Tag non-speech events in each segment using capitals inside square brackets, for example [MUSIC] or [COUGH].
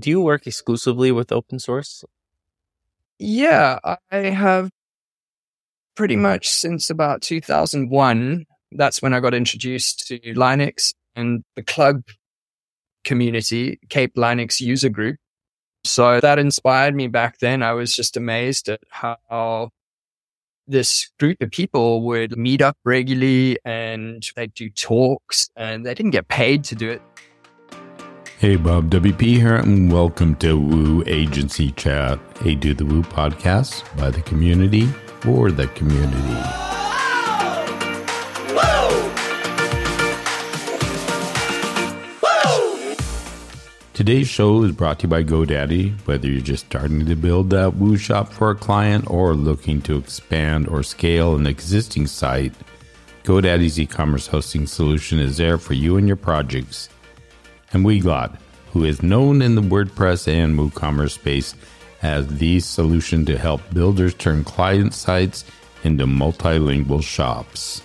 do you work exclusively with open source? Yeah, I have pretty much since about 2001. That's when I got introduced to Linux and the CLUG community, Cape Linux user group. So that inspired me back then. I was just amazed at how this group of people would meet up regularly and they'd do talks and they didn't get paid to do it. Hey, Bob WP here, and welcome to Woo Agency Chat, a Do the Woo podcast by the community for the community. Today's show is brought to you by GoDaddy. Whether you're just starting to build that Woo shop for a client or looking to expand or scale an existing site, GoDaddy's e commerce hosting solution is there for you and your projects and Weglot, who is known in the WordPress and WooCommerce space as the solution to help builders turn client sites into multilingual shops.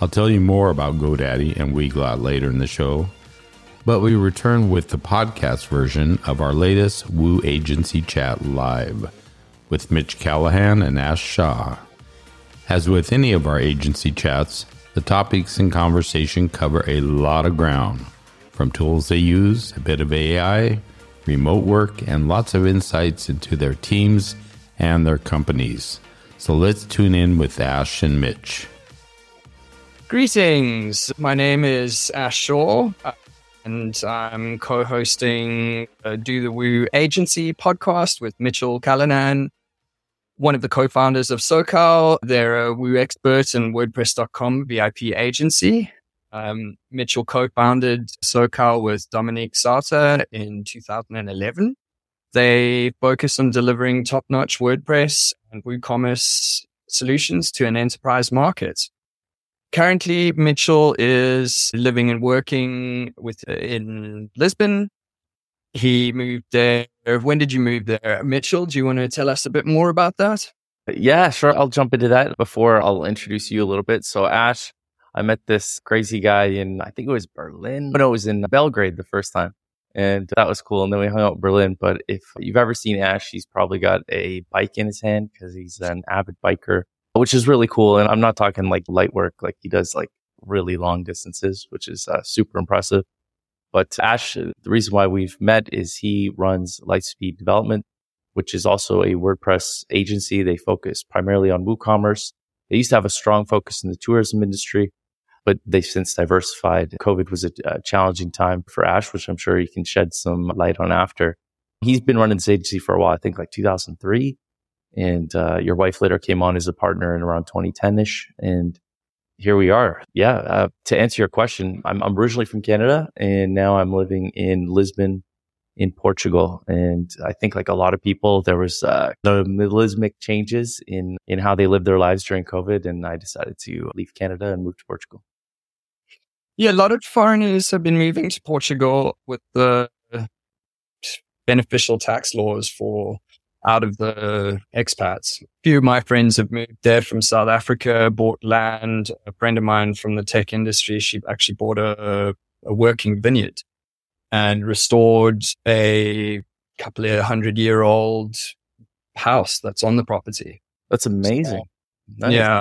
I'll tell you more about GoDaddy and Weglot later in the show, but we return with the podcast version of our latest Woo Agency Chat Live with Mitch Callahan and Ash Shaw. As with any of our agency chats, the topics in conversation cover a lot of ground from tools they use, a bit of AI, remote work, and lots of insights into their teams and their companies. So let's tune in with Ash and Mitch. Greetings. My name is Ash Shaw, uh, and I'm co hosting Do the Woo Agency podcast with Mitchell Callahan, one of the co founders of Saucal. They're a Woo expert and WordPress.com VIP agency. Um, Mitchell co-founded Saucal with Dominique Sauter in 2011. They focus on delivering top-notch WordPress and WooCommerce solutions to an enterprise market. Currently, Mitchell is living and working with in Lisbon. He moved there. When did you move there, Mitchell? Do you want to tell us a bit more about that? Yeah, sure. I'll jump into that before I'll introduce you a little bit. So, Ash, I met this crazy guy in, I think it was Berlin, but no, it was in Belgrade the first time. And that was cool. And then we hung out in Berlin. But if you've ever seen Ash, he's probably got a bike in his hand because he's an avid biker, which is really cool. And I'm not talking like light work, like he does like really long distances, which is uh, super impressive. But Ash, the reason why we've met is he runs Lightspeed Development, which is also a WordPress agency. They focus primarily on WooCommerce. They used to have a strong focus in the tourism industry, but they've since diversified. COVID was a, a, challenging time for Ash, which I'm sure he can shed some light on after. He's been running this agency for a while, I think like 2003. And uh, your wife later came on as a partner in around 2010 ish. And here we are. Yeah. Uh, to answer your question, I'm, I'm originally from Canada and now I'm living in Lisbon in Portugal. And I think like a lot of people, there was uh, the changes in, in how they lived their lives during COVID. And I decided to leave Canada and move to Portugal. Yeah, a lot of foreigners have been moving to Portugal with the beneficial tax laws for out of the expats. A few of my friends have moved there from South Africa, bought land. A friend of mine from the tech industry, she actually bought a, a working vineyard and restored a couple of hundred year old house that's on the property. That's amazing. So, yeah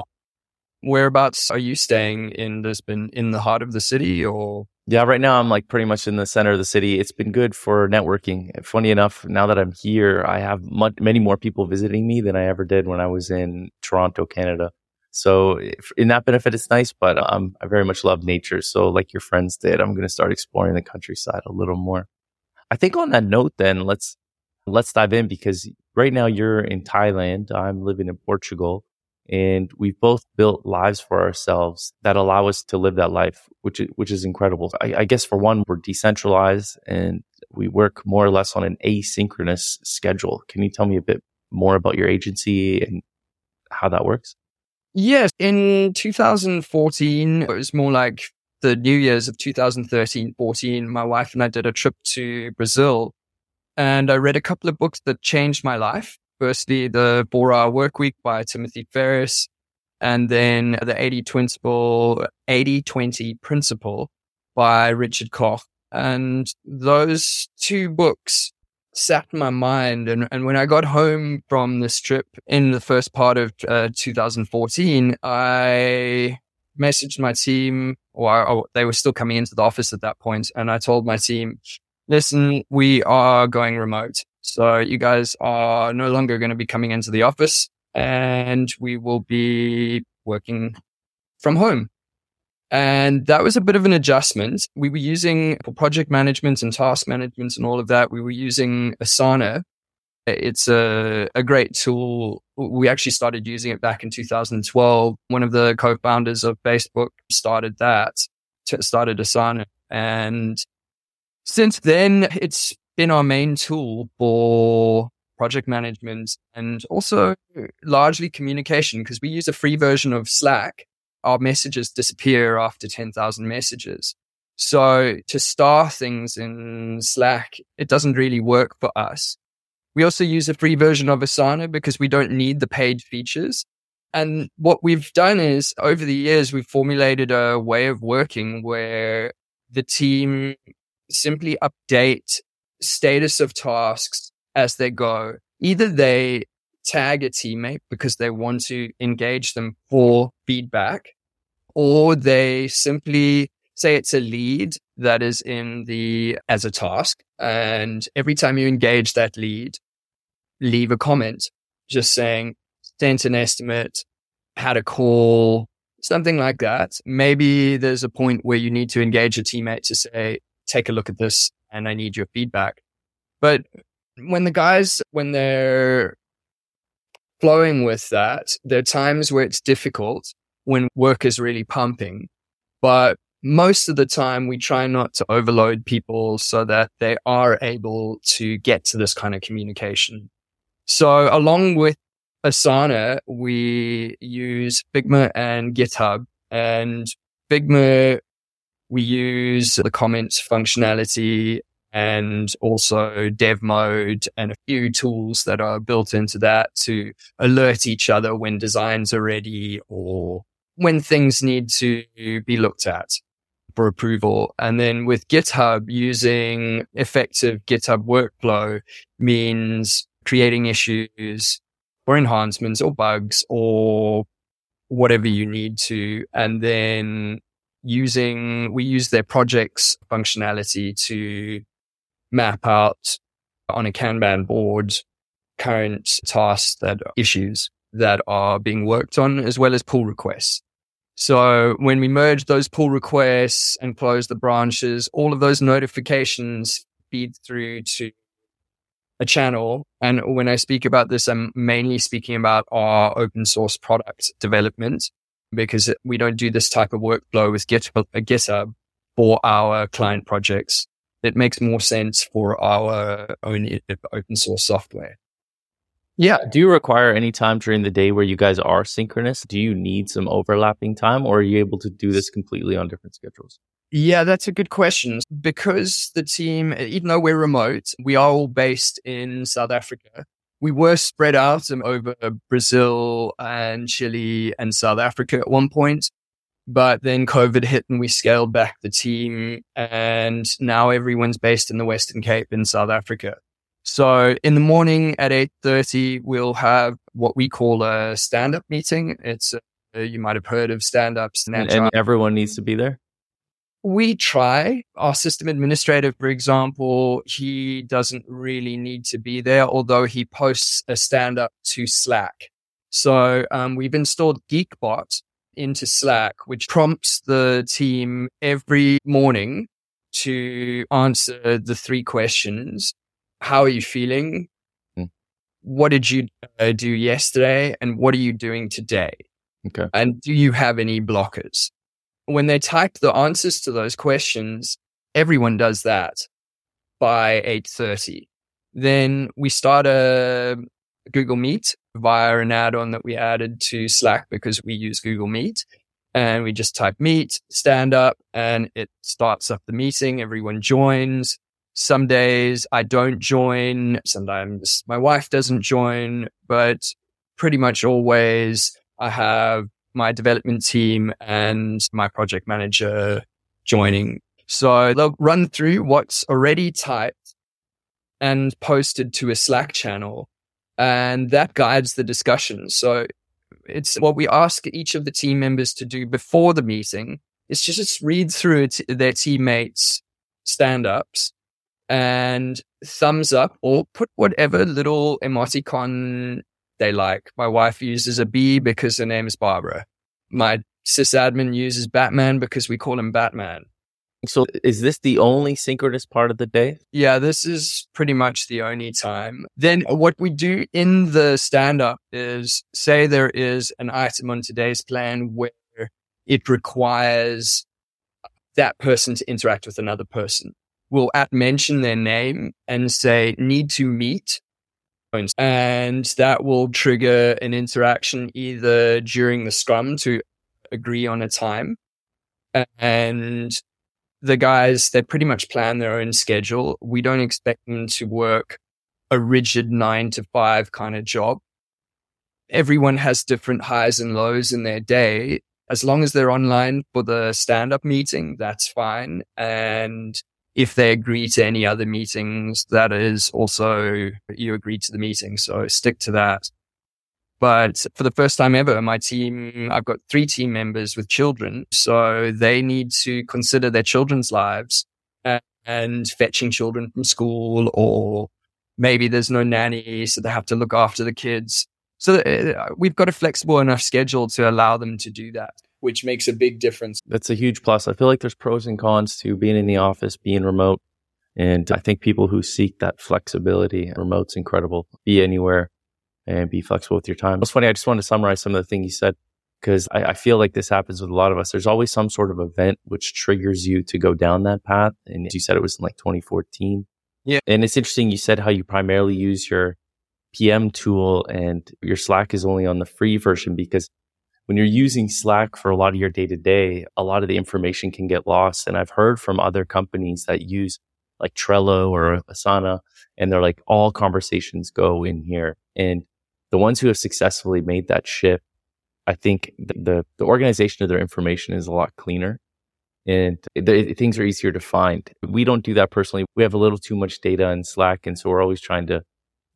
whereabouts are you staying in Lisbon? In the heart of the city or? Yeah, right now I'm like pretty much in the center of the city. It's been good for networking. Funny enough, now that I'm here, I have much, many more people visiting me than I ever did when I was in Toronto, Canada. So in that benefit, it's nice, but um, I very much love nature. So like your friends did, I'm going to start exploring the countryside a little more. I think on that note, then let's, let's dive in because right now you're in Thailand. I'm living in Portugal. And we've both built lives for ourselves that allow us to live that life, which is, which is incredible. I, I guess for one, we're decentralized and we work more or less on an asynchronous schedule. Can you tell me a bit more about your agency and how that works? Yes. In 2014, it was more like the New Year's of 2013, 14. My wife and I did a trip to Brazil and I read a couple of books that changed my life. Firstly, the Four Hour Work Week by Timothy Ferriss, and then the 80 Principle, 80 20 Principle by Richard Koch. And those two books sat in my mind. And, and when I got home from this trip in the first part of uh, 2014, I messaged my team, or, or they were still coming into the office at that point, and I told my team, listen, we are going remote. So you guys are no longer going to be coming into the office and we will be working from home. And that was a bit of an adjustment. We were using for project management and task management and all of that. We were using Asana. It's a, a great tool. We actually started using it back in 2012. One of the co-founders of Facebook started that, started Asana. And since then, it's been our main tool for project management and also largely communication because we use a free version of Slack. Our messages disappear after 10,000 messages. So to star things in Slack, it doesn't really work for us. We also use a free version of Asana because we don't need the paid features. And what we've done is over the years, we've formulated a way of working where the team simply update status of tasks as they go. Either they tag a teammate because they want to engage them for feedback, or they simply say it's a lead that is in the as a task. And every time you engage that lead, leave a comment just saying, sent an estimate, had a call, something like that. Maybe there's a point where you need to engage a teammate to say, take a look at this and I need your feedback. But when the guys, when they're flowing with that, there are times where it's difficult when work is really pumping. But most of the time, we try not to overload people so that they are able to get to this kind of communication. So along with Asana, we use Figma and GitHub and Figma we use the comments functionality and also dev mode and a few tools that are built into that to alert each other when designs are ready or when things need to be looked at for approval. And then with GitHub, using effective GitHub workflow means creating issues or enhancements or bugs or whatever you need to. And then using, we use their projects functionality to map out on a Kanban board current tasks that issues that are being worked on as well as pull requests. So when we merge those pull requests and close the branches, all of those notifications feed through to a channel. And when I speak about this, I'm mainly speaking about our open source product development because we don't do this type of workflow with GitHub, uh, GitHub for our client projects. It makes more sense for our own uh, open source software. Yeah. Do you require any time during the day where you guys are synchronous? Do you need some overlapping time or are you able to do this completely on different schedules? Yeah, that's a good question. Because the team, even though we're remote, we are all based in South Africa we were spread out over Brazil and Chile and South Africa at one point. But then COVID hit and we scaled back the team and now everyone's based in the Western Cape in South Africa. So in the morning at 8.30, we'll have what we call a stand-up meeting. It's, uh, you might have heard of stand-ups. And, and everyone needs to be there? We try. Our system administrator, for example, he doesn't really need to be there, although he posts a stand up to Slack. So um, we've installed Geekbot into Slack, which prompts the team every morning to answer the three questions. How are you feeling? Hmm. What did you uh, do yesterday? And what are you doing today? Okay. And do you have any blockers? When they type the answers to those questions, everyone does that by 8.30. Then we start a Google Meet via an add-on that we added to Slack because we use Google Meet. And we just type meet, stand up, and it starts up the meeting. Everyone joins. Some days I don't join. Sometimes my wife doesn't join, but pretty much always I have my development team and my project manager joining. So they'll run through what's already typed and posted to a Slack channel. And that guides the discussion. So it's what we ask each of the team members to do before the meeting is just read through their teammates' stand ups and thumbs up or put whatever little emoticon they like. My wife uses a B because her name is Barbara. My sysadmin uses Batman because we call him Batman. So is this the only synchronous part of the day? Yeah, this is pretty much the only time. Then uh, what we do in the stand up is say there is an item on today's plan where it requires that person to interact with another person. We'll at mention their name and say need to meet. And that will trigger an interaction either during the scrum to agree on a time and the guys, they pretty much plan their own schedule. We don't expect them to work a rigid nine to five kind of job. Everyone has different highs and lows in their day. As long as they're online for the stand up meeting, that's fine. And if they agree to any other meetings, that is also you agree to the meeting. So stick to that. But for the first time ever, my team, I've got three team members with children. So they need to consider their children's lives and fetching children from school or maybe there's no nanny. So they have to look after the kids. So uh, we've got a flexible enough schedule to allow them to do that, which makes a big difference. That's a huge plus. I feel like there's pros and cons to being in the office, being remote. And I think people who seek that flexibility, remote's incredible. Be anywhere and be flexible with your time. It's funny. I just wanted to summarize some of the things you said because I, I, feel like this happens with a lot of us. There's always some sort of event which triggers you to go down that path. And you said it was in like 2014. Yeah. And it's interesting. You said how you primarily use your PM tool and your Slack is only on the free version because when you're using Slack for a lot of your day to day, a lot of the information can get lost. And I've heard from other companies that use like Trello or Asana and they're like all conversations go in here. And the ones who have successfully made that shift, I think the, the, the organization of their information is a lot cleaner and the, things are easier to find. We don't do that personally. We have a little too much data in Slack. And so we're always trying to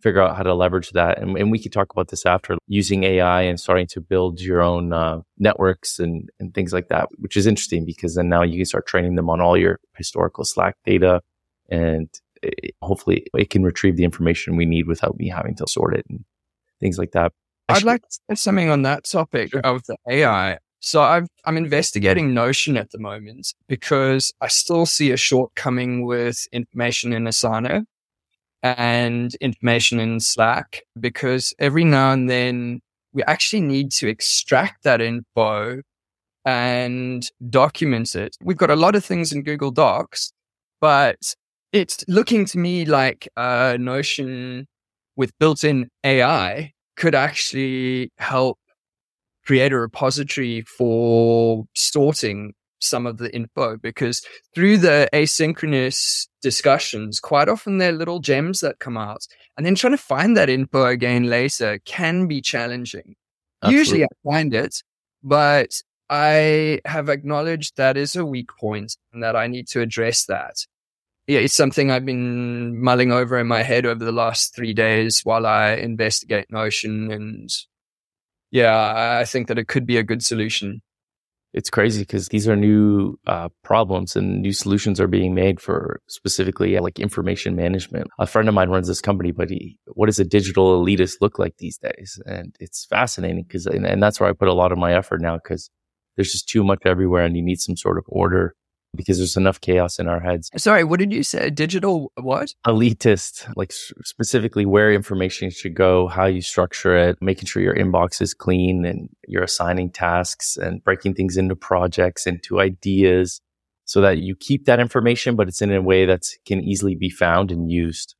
figure out how to leverage that. And, and we can talk about this after using AI and starting to build your own uh, networks and, and things like that, which is interesting because then now you can start training them on all your historical Slack data and it, hopefully it can retrieve the information we need without me having to sort it and things like that. I'd like to say something on that topic of the AI. So i am investigating Notion at the moment because I still see a shortcoming with information in Asana and information in Slack because every now and then we actually need to extract that info and document it. We've got a lot of things in Google Docs, but it's looking to me like a Notion with built in AI could actually help create a repository for sorting some of the info because through the asynchronous discussions, quite often they're little gems that come out. And then trying to find that info again later can be challenging. Absolutely. Usually I find it, but I have acknowledged that is a weak point and that I need to address that yeah, it's something I've been mulling over in my head over the last three days while I investigate Notion. And yeah, I think that it could be a good solution. It's crazy because these are new uh, problems and new solutions are being made for specifically like information management. A friend of mine runs this company, but he, what does a digital elitist look like these days? And it's fascinating because, and, and that's where I put a lot of my effort now because there's just too much everywhere and you need some sort of order because there's enough chaos in our heads. Sorry, what did you say? Digital what? Elitist, like specifically where information should go, how you structure it, making sure your inbox is clean and you're assigning tasks and breaking things into projects, into ideas so that you keep that information, but it's in a way that can easily be found and used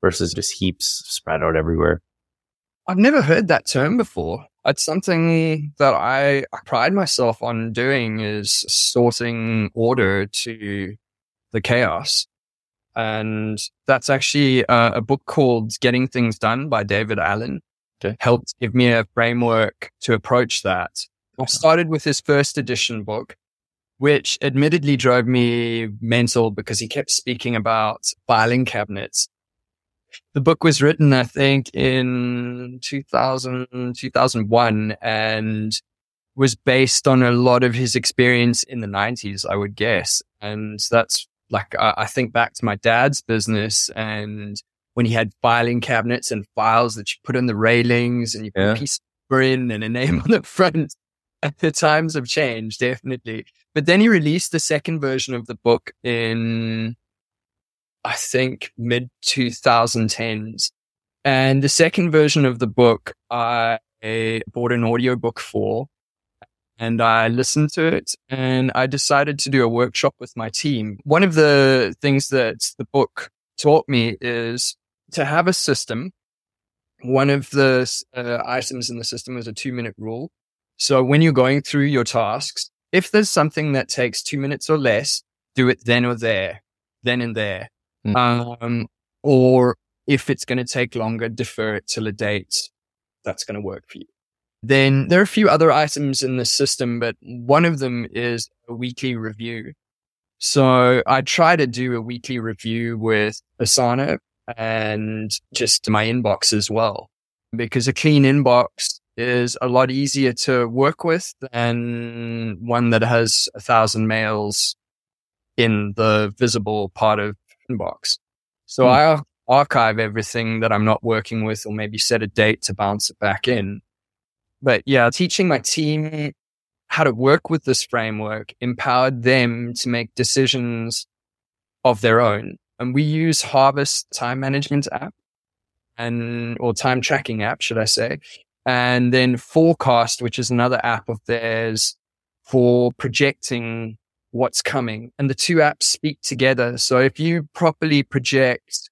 versus just heaps spread out everywhere. I've never heard that term before it's something that I pride myself on doing is sorting order to the chaos. And that's actually a, a book called Getting Things Done by David Allen. Okay. Helped give me a framework to approach that. I started with his first edition book, which admittedly drove me mental because he kept speaking about filing cabinets the book was written, I think, in 2000, 2001 and was based on a lot of his experience in the 90s, I would guess. And that's like, I, I think back to my dad's business and when he had filing cabinets and files that you put on the railings and you put Yeah. a piece of in and a name [LAUGHS] on the front. The times have changed, definitely. But then he released the second version of the book in, I think, mid 2010s. And the second version of the book, I bought an audiobook for and I listened to it and I decided to do a workshop with my team. One of the things that the book taught me is to have a system. One of the uh, items in the system is a two minute rule. So when you're going through your tasks, if there's something that takes two minutes or less, do it then or there, then and there. Mm. Um, or if it's going to take longer, defer it till a date that's going to work for you. Then there are a few other items in the system, but one of them is a weekly review. So I try to do a weekly review with Asana and just my inbox as well, because a clean inbox is a lot easier to work with than one that has a thousand mails in the visible part of inbox. So Hmm. I archive everything that I'm not working with or maybe set a date to bounce it back in. But yeah, teaching my team how to work with this framework empowered them to make decisions of their own. And we use Harvest time management app and, or time tracking app, should I say? And then Forecast, which is another app of theirs for projecting what's coming. And the two apps speak together. So if you properly project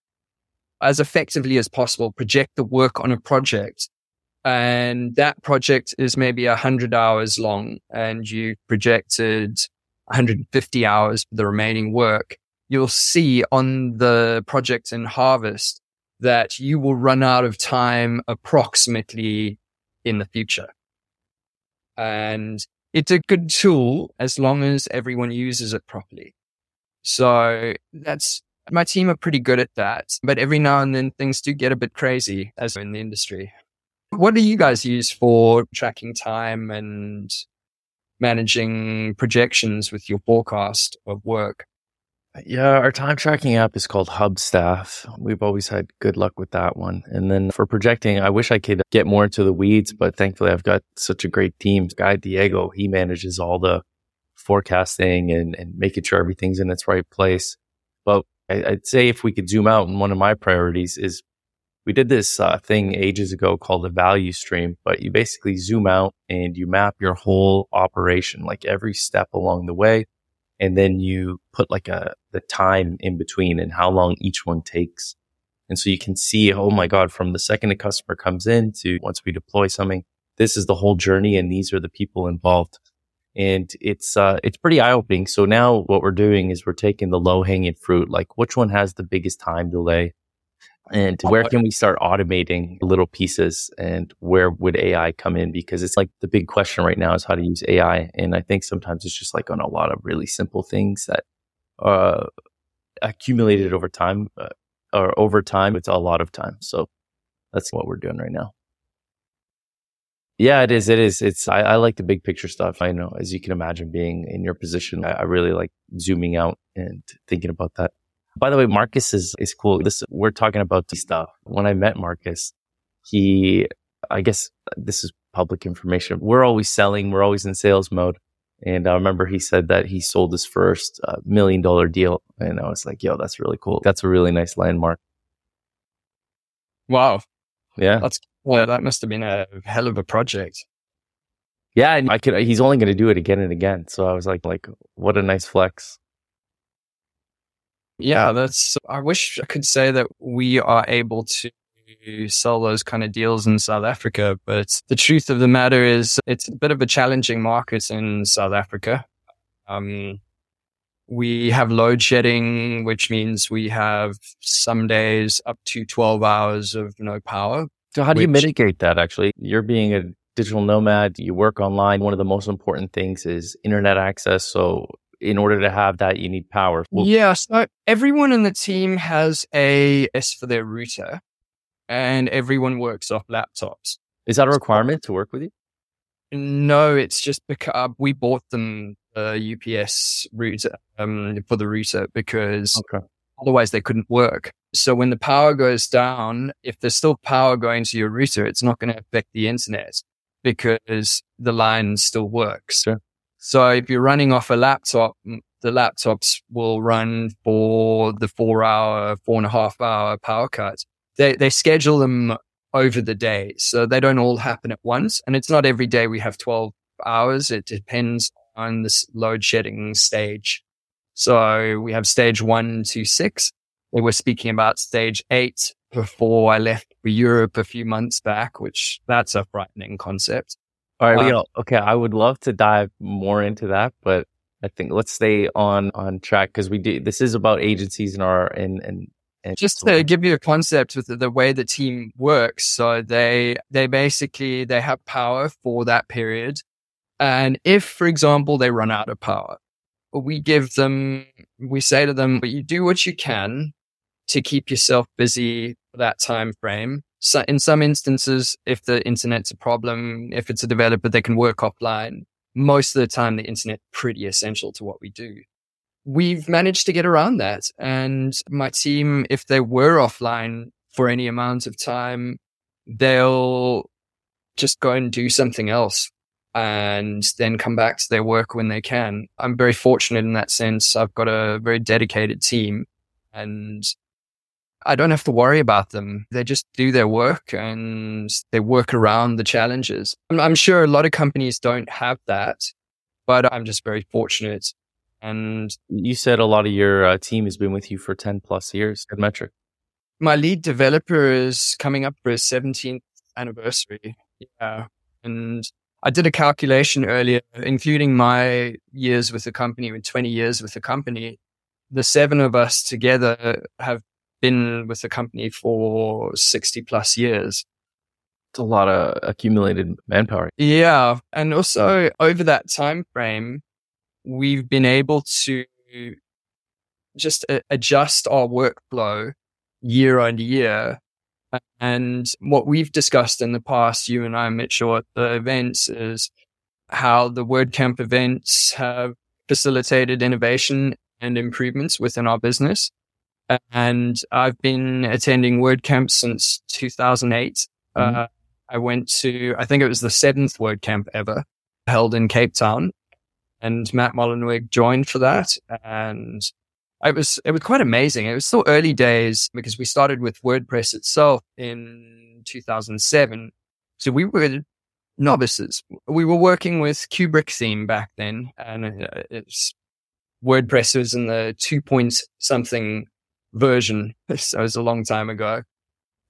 as effectively as possible, project the work on a project, and that project is maybe 100 hours long, and you projected 150 hours for the remaining work, you'll see on the project in Harvest that you will run out of time approximately in the future. And it's a good tool as long as everyone uses it properly. So that's my team are pretty good at that, but every now and then things do get a bit crazy as in the industry. What do you guys use for tracking time and managing projections with your forecast of work? Yeah, our time tracking app is called Hubstaff. We've always had good luck with that one. And then for projecting, I wish I could get more into the weeds, but thankfully I've got such a great team. Guy Diego, he manages all the forecasting and, and making sure everything's in its right place. But I, I'd say if we could zoom out, and one of my priorities is we did this uh, thing ages ago called the value stream, but you basically zoom out and you map your whole operation, like every step along the way and then you put like a the time in between and how long each one takes. And so you can see, oh my God, from the second a customer comes in to once we deploy something, this is the whole journey and these are the people involved. And it's uh it's pretty eye opening. So now what we're doing is we're taking the low hanging fruit, like which one has the biggest time delay and where can we start automating little pieces and where would AI come in? Because it's like the big question right now is how to use AI. And I think sometimes it's just like on a lot of really simple things that uh, accumulated over time uh, or over time. It's a lot of time. So that's what we're doing right now. Yeah, it is. It is. It's, I, I like the big picture stuff. I know, as you can imagine, being in your position, I, I really like zooming out and thinking about that. By the way, Marcus is, is cool. This, we're talking about this stuff. When I met Marcus, he, I guess this is public information. We're always selling. We're always in sales mode. And I remember he said that he sold his first uh, million dollar deal. And I was like, yo, that's really cool. That's a really nice landmark. Wow. Yeah. That's, well, that must have been a hell of a project. Yeah. And I could, he's only going to do it again and again. So I was like, like, what a nice flex. Yeah, that's, I wish I could say that we are able to sell those kind of deals in South Africa, but the truth of the matter is it's a bit of a challenging market in South Africa. Um, we have load shedding, which means we have some days up to 12 hours of no power. So how do you mitigate that actually? You're being a digital nomad, you work online. One of the most important things is internet access. So in order to have that, you need power. Well, yeah. So everyone in the team has a S for their router and everyone works off laptops. Is that a requirement to work with you? No, it's just because uh, we bought them a UPS router um, for the router because okay. otherwise they couldn't work. So when the power goes down, if there's still power going to your router, it's not going to affect the internet because the line still works. Sure. So if you're running off a laptop, the laptops will run for the four hour, four and a half hour power cut. They, they schedule them over the day. So they don't all happen at once. And it's not every day we have 12 hours. It depends on this load shedding stage. So we have stage one to six. We were speaking about stage eight before I left for Europe a few months back, which that's a frightening concept. All right. Um, you know, okay. I would love to dive more into that, but I think let's stay on, on track because we do, this is about agencies and our, and, and, and just to give you a concept with the, the way the team works. So they, they basically, they have power for that period. And if, for example, they run out of power, we give them, we say to them, but you do what you can to keep yourself busy for that time frame. So in some instances, if the internet's a problem, if it's a developer, they can work offline. Most of the time, the internet's pretty essential to what we do. We've managed to get around that. And my team, if they were offline for any amount of time, they'll just go and do something else and then come back to their work when they can. I'm very fortunate in that sense. I've got a very dedicated team and I don't have to worry about them. They just do their work and they work around the challenges. I'm, I'm sure a lot of companies don't have that, but I'm just very fortunate. And you said a lot of your uh, team has been with you for 10 plus years. Good metric. My lead developer is coming up for his 17th anniversary. Yeah. And I did a calculation earlier, including my years with the company, with 20 years with the company. The seven of us together have been with the company for 60 plus years. It's a lot of accumulated manpower. Yeah. And also over that time frame, we've been able to just adjust our workflow year on year and what we've discussed in the past, you and I, Mitchell, at the events is how the WordCamp events have facilitated innovation and improvements within our business. And I've been attending WordCamp since 2008. Mm-hmm. Uh, I went to, I think it was the seventh WordCamp ever held in Cape Town and Matt Mullenweg joined for that. And it was it was quite amazing. It was still early days because we started with WordPress itself in 2007. So we were novices. We were working with Kubrick theme back then, and uh, it's WordPress was in the two point something version. [LAUGHS] So it was a long time ago.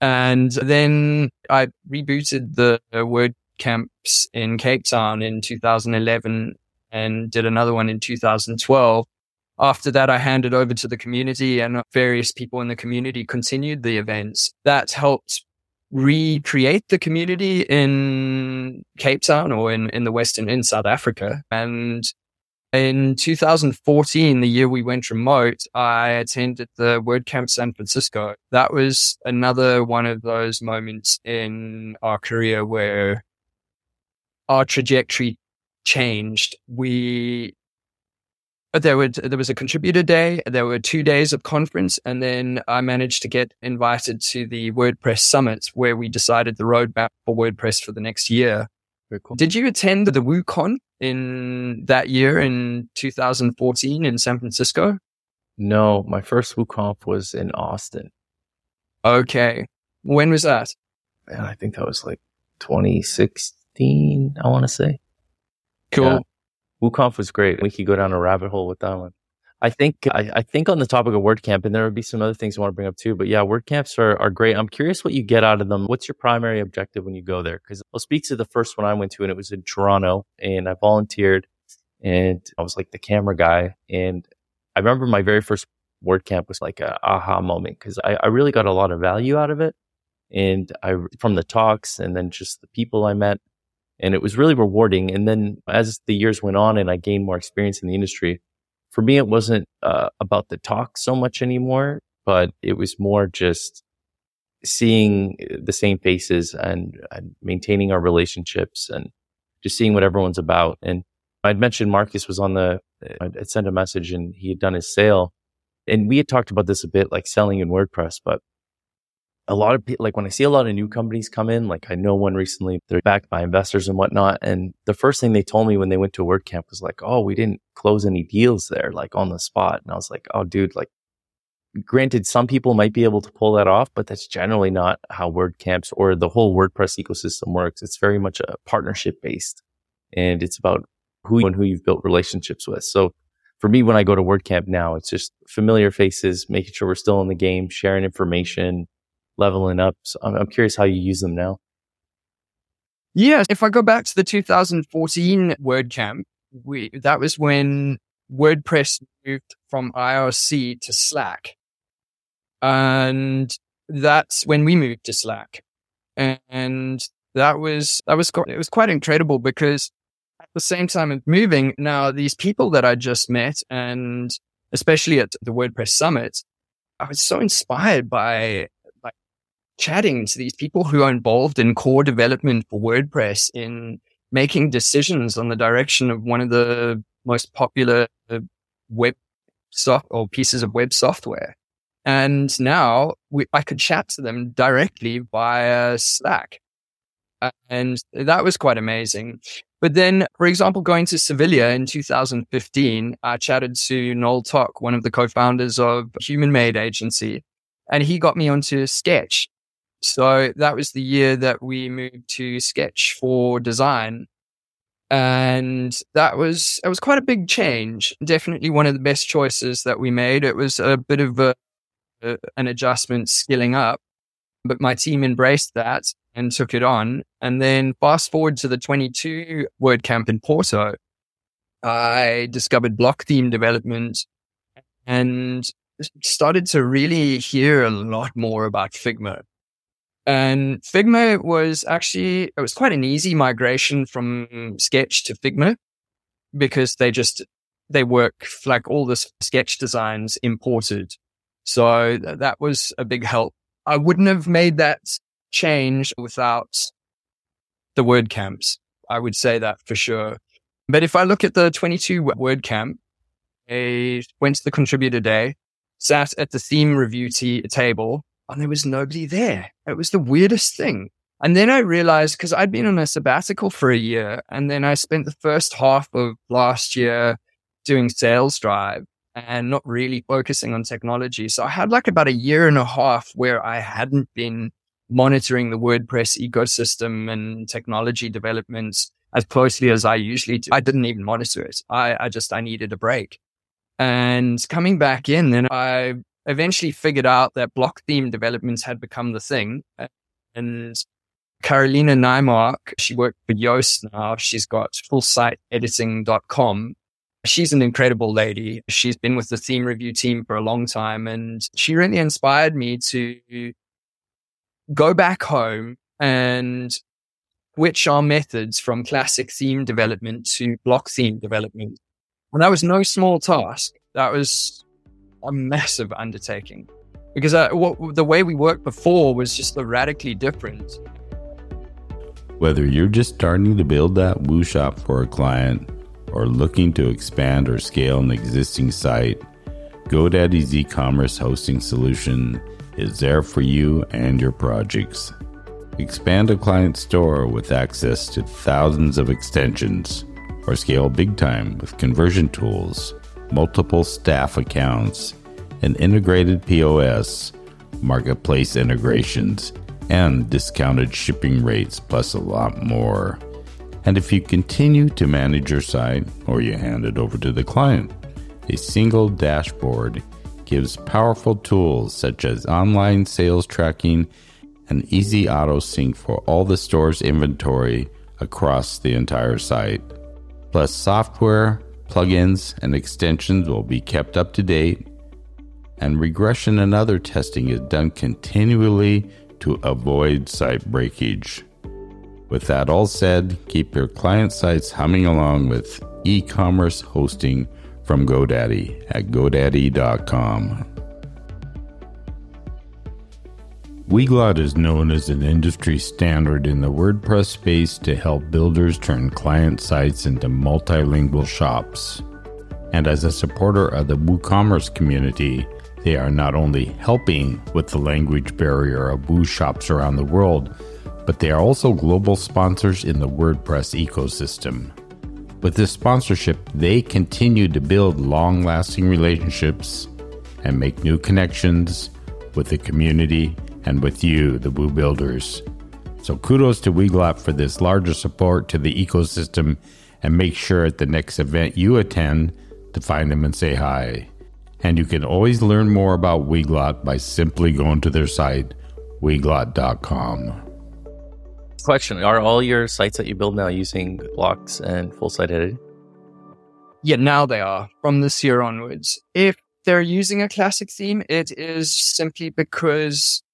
And then I rebooted the uh, Word camps in Cape Town in 2011 and did another one in 2012 after that, I handed over to the community and various people in the community continued the events. That helped recreate the community in Cape Town or in, in the Western, in South Africa. And in 2014, the year we went remote, I attended the WordCamp San Francisco. That was another one of those moments in our career where our trajectory changed. We there would there was a contributor day, there were two days of conference, and then I managed to get invited to the WordPress summit where we decided the roadmap for WordPress for the next year. Cool. Did you attend the WooConf in that year in 2014 in San Francisco? No, my first WooConf was in Austin. Okay. When was that? And I think that was like 2016, I want to say. Cool. Yeah. WooConf was great. We could go down a rabbit hole with that one. I think I, I, think on the topic of WordCamp, and there would be some other things I want to bring up too. But yeah, WordCamps are, are great. I'm curious what you get out of them. What's your primary objective when you go there? Because I'll speak to the first one I went to, and it was in Toronto, and I volunteered, and I was like the camera guy. And I remember my very first WordCamp was like a aha moment because I, I really got a lot of value out of it, and I from the talks, and then just the people I met and it was really rewarding. And then as the years went on and I gained more experience in the industry, for me, it wasn't uh, about the talk so much anymore, but it was more just seeing the same faces and, and maintaining our relationships and just seeing what everyone's about. And I'd mentioned Marcus was on the, I'd sent a message and he had done his sale. And we had talked about this a bit, like selling in WordPress, but a lot of people, like when I see a lot of new companies come in, like I know one recently, they're backed by investors and whatnot. And the first thing they told me when they went to WordCamp was like, Oh, we didn't close any deals there, like on the spot. And I was like, Oh, dude, like granted, some people might be able to pull that off, but that's generally not how WordCamps or the whole WordPress ecosystem works. It's very much a partnership based and it's about who and who you've built relationships with. So for me, when I go to WordCamp now, it's just familiar faces, making sure we're still in the game, sharing information, leveling up. So I'm, I'm curious how you use them now. Yeah, if I go back to the 2014 WordCamp, we that was when WordPress moved from IRC to Slack. And that's when we moved to Slack. And that was, that was, it was quite incredible because at the same time of moving, now these people that I just met and especially at the WordPress summit, I was so inspired by chatting to these people who are involved in core development for WordPress in making decisions on the direction of one of the most popular uh, web soft or pieces of web software. And now we, I could chat to them directly via Slack. And that was quite amazing. But then, for example, going to Sevilla in 2015, I chatted to Noel Tock, one of the co-founders of Human Made Agency, and he got me onto Sketch. So that was the year that we moved to Sketch for design and that was it was quite a big change. Definitely one of the best choices that we made. It was a bit of a, a, an adjustment skilling up but my team embraced that and took it on. And then fast forward to the 22 wordcamp in porto i discovered block theme development and started to really hear a lot more about figma and Figma was actually, it was quite an easy migration from Sketch to Figma because they just, they work like all the sketch designs imported. So that was a big help. I wouldn't have made that change without the WordCamps. I would say that for sure. But if I look at the 22 WordCamp, I went to the contributor day, sat at the theme review t- table and there was nobody there. It was the weirdest thing. And then I realized because I'd been on a sabbatical for a year and then I spent the first half of last year doing sales drive and not really focusing on technology. So I had like about a year and a half where I hadn't been monitoring the WordPress ecosystem and technology developments as closely as I usually do. I didn't even monitor it. I, I just, I needed a break. And coming back in, then I eventually figured out that block theme developments had become the thing. And Carolina Nymark, she worked for Yoast now. She's got fullsiteediting.com. She's an incredible lady. She's been with the theme review team for a long time and she really inspired me to go back home and switch our methods from classic theme development to block theme development. And that was no small task. That was a massive undertaking because uh, what, the way we worked before was just radically different. Whether you're just starting to build that Woo shop for a client or looking to expand or scale an existing site, GoDaddy's e commerce hosting solution is there for you and your projects. Expand a client store with access to thousands of extensions, or scale big time with conversion tools multiple staff accounts, an integrated POS, marketplace integrations, and discounted shipping rates, plus a lot more. And if you continue to manage your site or you hand it over to the client, a single dashboard gives powerful tools such as online sales tracking and easy auto sync for all the store's inventory across the entire site. Plus, software Plugins and extensions will be kept up to date, and regression and other testing is done continually to avoid site breakage. With that all said, keep your client sites humming along with e commerce hosting from GoDaddy at GoDaddy.com. Weglot is known as an industry standard in the WordPress space to help builders turn client sites into multilingual shops. And as a supporter of the WooCommerce community, they are not only helping with the language barrier of Woo shops around the world, but they are also global sponsors in the WordPress ecosystem. With this sponsorship, they continue to build long lasting relationships and make new connections with the community and with you, the Woo Builders. So kudos to Weglot for this larger support to the ecosystem and make sure at the next event you attend to find them and say hi. And you can always learn more about Weglot by simply going to their site, weglot.com. Question Are all your sites that you build now using blocks and full site editing? Yeah, now they are from this year onwards. If they're using a classic theme, it is simply because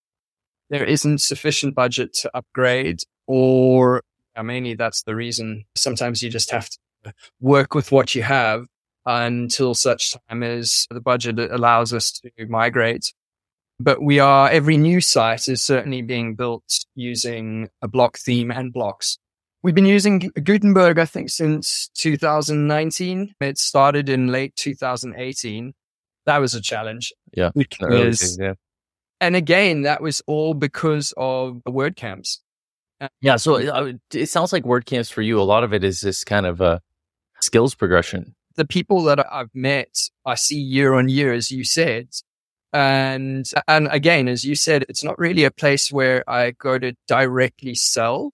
there isn't sufficient budget to upgrade or mainly that's the reason. Sometimes you just have to work with what you have until such time as the budget allows us to migrate. But we are, every new site is certainly being built using a block theme and blocks. We've been using Gutenberg, I think, since 2019. It started in late 2018. That was a challenge. Yeah. Because yeah and again, that was all because of WordCamps. Uh, yeah. So it, it sounds like WordCamps for you, a lot of it is this kind of a skills progression. The people that I've met, I see year on year, as you said. And, and again, as you said, it's not really a place where I go to directly sell.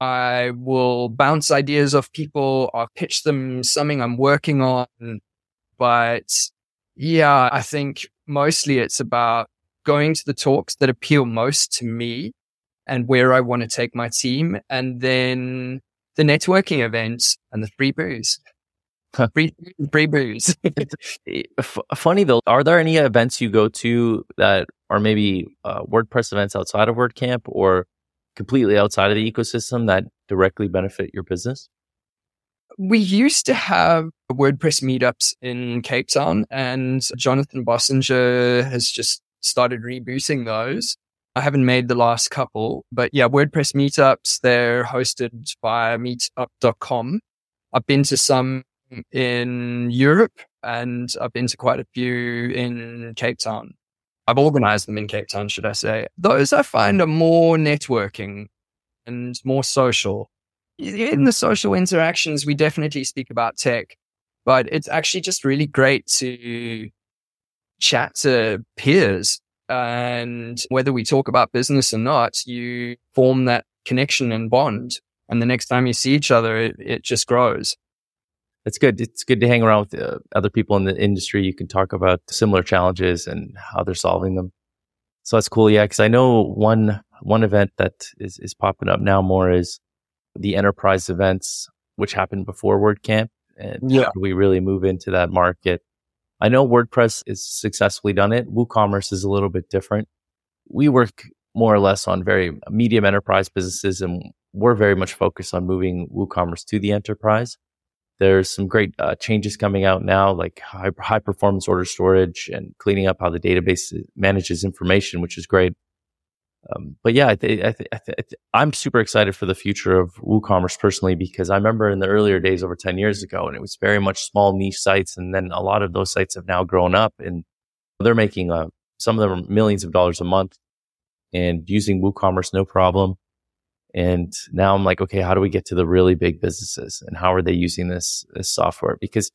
I will bounce ideas off people. I'll pitch them something I'm working on. But yeah, I think mostly it's about going to the talks that appeal most to me and where I want to take my team. And then the networking events and the free booze. free, free booze. [LAUGHS] F- funny though, are there any events you go to that are maybe uh, WordPress events outside of WordCamp or completely outside of the ecosystem that directly benefit your business? We used to have WordPress meetups in Cape Town, and Jonathan Bossenger has just started rebooting those. I haven't made the last couple, but yeah, WordPress meetups, they're hosted via meetup.com. I've been to some in Europe and I've been to quite a few in Cape Town. I've organized them in Cape Town, should I say. Those I find are more networking and more social. In the social interactions, we definitely speak about tech, but it's actually just really great to chat to peers. And whether we talk about business or not, you form that connection and bond. And the next time you see each other, it, it just grows. It's good. It's good to hang around with uh, other people in the industry. You can talk about similar challenges and how they're solving them. So that's cool. Yeah. Cause I know one, one event that is, is popping up now more is the enterprise events, which happened before WordCamp. And yeah. we really move into that market I know WordPress has successfully done it. WooCommerce is a little bit different. We work more or less on very medium enterprise businesses and we're very much focused on moving WooCommerce to the enterprise. There's some great uh, changes coming out now, like high, high performance order storage and cleaning up how the database manages information, which is great. Um, but yeah, I, th- I, th- I th- I'm super excited for the future of WooCommerce personally because I remember in the earlier days over 10 years ago, and it was very much small niche sites. And then a lot of those sites have now grown up and they're making, uh, some of them are millions of dollars a month and using WooCommerce, no problem. And now I'm like, okay, how do we get to the really big businesses and how are they using this, this software? Because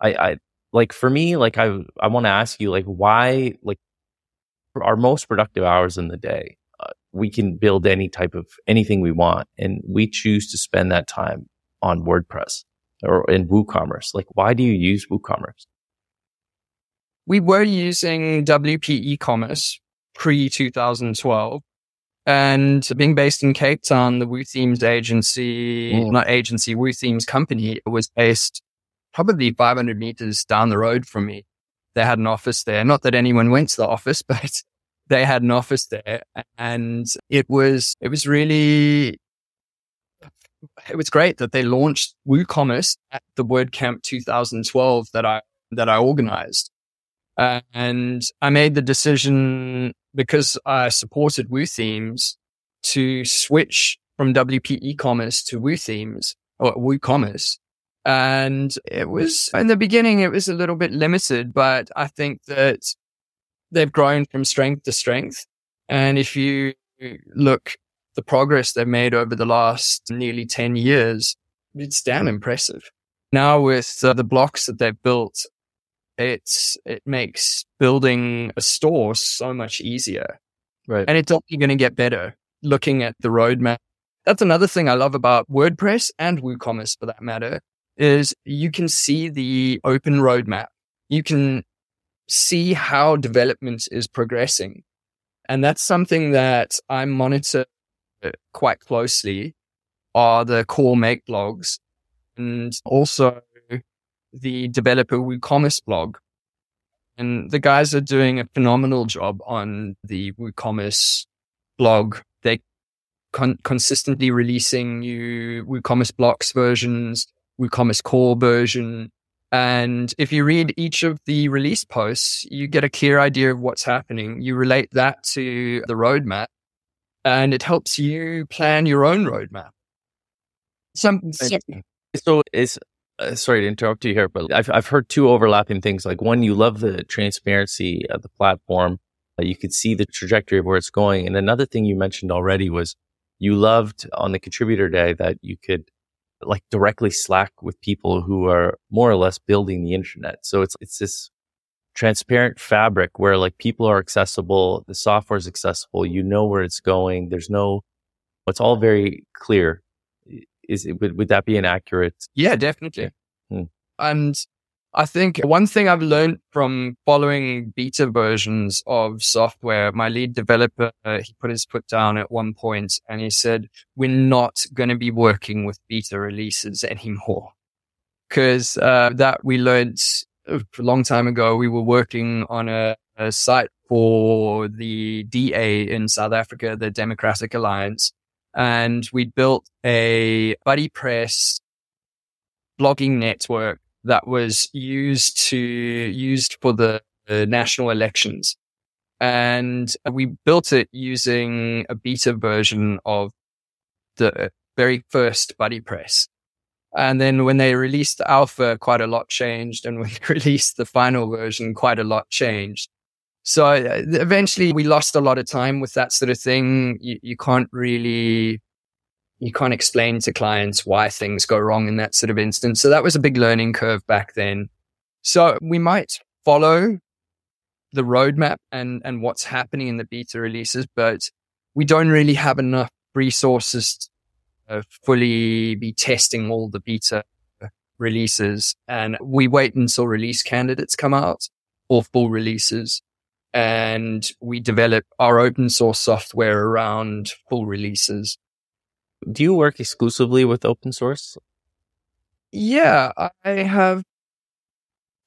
I, I, like for me, like I, I want to ask you, like, why, like, our most productive hours in the day, we can build any type of anything we want. And we choose to spend that time on WordPress or in WooCommerce. Like, why do you use WooCommerce? We were using WP e-commerce pre 2012 and being based in Cape Town, the Woo Themes agency, mm. not agency, Woo Themes company was based probably 500 meters down the road from me. They had an office there. Not that anyone went to the office, [LAUGHS] but they had an office there and it was, it was really, it was great that they launched WooCommerce at the WordCamp 2012 that I that I organized. Uh, and I made the decision because I supported Woo Themes to switch from WP e-commerce to Woo Themes or WooCommerce. And it was in the beginning, it was a little bit limited, but I think that they've grown from strength to strength. And if you look the progress they've made over the last nearly 10 years, it's damn impressive. Now with uh, the blocks that they've built, it's, it makes building a store so much easier. Right. And it's only going to get better looking at the roadmap. That's another thing I love about WordPress and WooCommerce for that matter is you can see the open roadmap. You can see how development is progressing. And that's something that I monitor quite closely are the core make blogs and also the developer WooCommerce blog. And the guys are doing a phenomenal job on the WooCommerce blog. They con- consistently releasing new WooCommerce blocks versions, WooCommerce core version. And if you read each of the release posts, you get a clear idea of what's happening. You relate that to the roadmap and it helps you plan your own roadmap. Some, so it's uh, sorry to interrupt you here, but I've I've heard two overlapping things. Like one, you love the transparency of the platform. Uh, you could see the trajectory of where it's going, and another thing you mentioned already was you loved on the contributor day that you could like directly slack with people who are more or less building the internet. So it's it's this transparent fabric where like people are accessible, the software is accessible, you know where it's going. There's no, it's all very clear. Is it, would, would that be inaccurate? Yeah, definitely. Hmm. And I think one thing I've learned from following beta versions of software, my lead developer, uh, he put his foot down at one point and he said, we're not going to be working with beta releases anymore. Cause, uh, that we learned a long time ago, we were working on a, a site for the DA in South Africa, the Democratic Alliance. And we built a BuddyPress blogging network that was used to, used for the, the national elections. And we built it using a beta version of the very first BuddyPress. And then when they released the alpha, quite a lot changed. And when [LAUGHS] they released the final version, quite a lot changed. So uh, eventually we lost a lot of time with that sort of thing. You, you can't really, you can't explain to clients why things go wrong in that sort of instance. So that was a big learning curve back then. So we might follow the roadmap and, and what's happening in the beta releases, but we don't really have enough resources uh, fully be testing all the beta releases. And we wait until release candidates come out or full releases. And we develop our open source software around full releases. Do you work exclusively with open source? Yeah, I have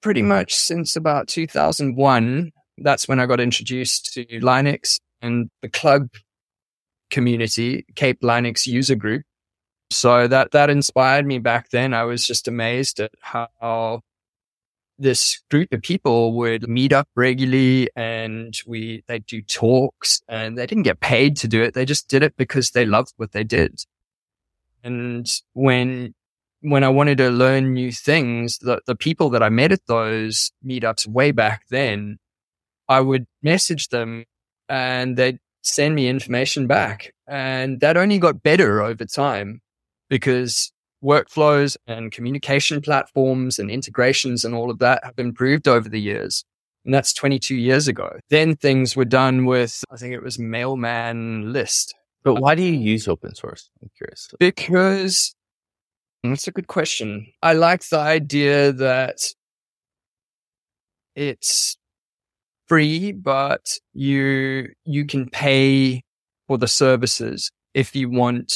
pretty much since about 2001. That's when I got introduced to Linux and the CLUG community, Cape Linux user group. So that, that inspired me back then. I was just amazed at how this group of people would meet up regularly and we, they do talks and they didn't get paid to do it. They just did it because they loved what they did. And when, when I wanted to learn new things, the, the people that I met at those meetups way back then, I would message them and they'd send me information back. And that only got better over time because workflows and communication platforms and integrations and all of that have improved over the years. And that's 22 years ago. Then things were done with, I think it was Mailman List. But why do you use open source? I'm curious. Because that's a good question. I like the idea that it's free, but you, you can pay for the services if you want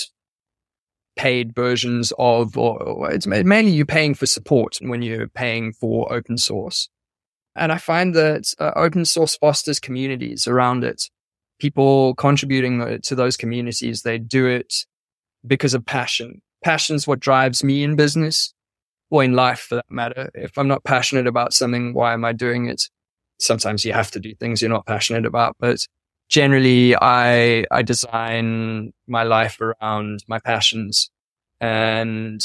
paid versions of, or it's mainly you're paying for support when you're paying for open source. And I find that uh, open source fosters communities around it. People contributing to those communities, they do it because of passion. Passion's what drives me in business. or in life for that matter. If I'm not passionate about something, why am I doing it? Sometimes you have to do things you're not passionate about, but generally I, I design my life around my passions. And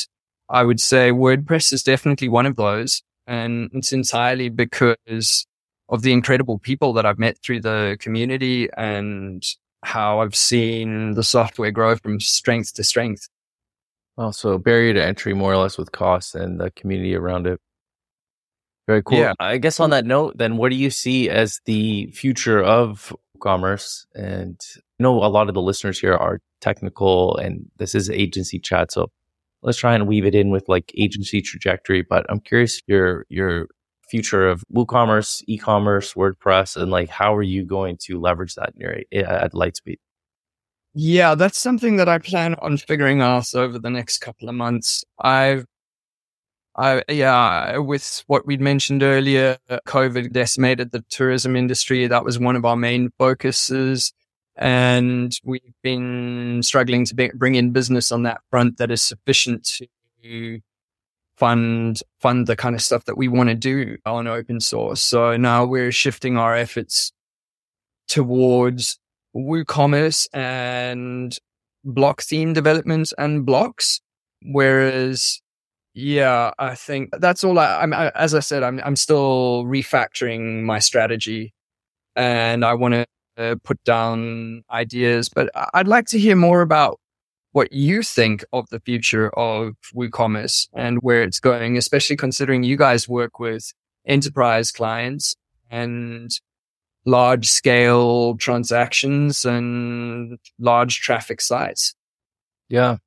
I would say WordPress is definitely one of those. And it's entirely because of the incredible people that I've met through the community and how I've seen the software grow from strength to strength. Well, so barrier to entry more or less with cost and the community around it. Very cool. Yeah. I guess on that note, then what do you see as the future of commerce? And I know a lot of the listeners here are technical and this is agency chat. So let's try and weave it in with like agency trajectory. But I'm curious your your future of WooCommerce, e-commerce, WordPress, and like how are you going to leverage that your, at Lightspeed? Yeah, that's something that I plan on figuring out over the next couple of months. I've, I, yeah, with what we'd mentioned earlier, COVID decimated the tourism industry. That was one of our main focuses. And we've been struggling to be, bring in business on that front that is sufficient to fund fund the kind of stuff that we want to do on open source. So now we're shifting our efforts towards WooCommerce and block theme development and blocks. Whereas, yeah, I think that's all I, I'm, I, as I said, I'm, I'm still refactoring my strategy and I want to uh, put down ideas, but I'd like to hear more about what you think of the future of WooCommerce and where it's going, especially considering you guys work with enterprise clients and large scale transactions and large traffic sites. Yeah.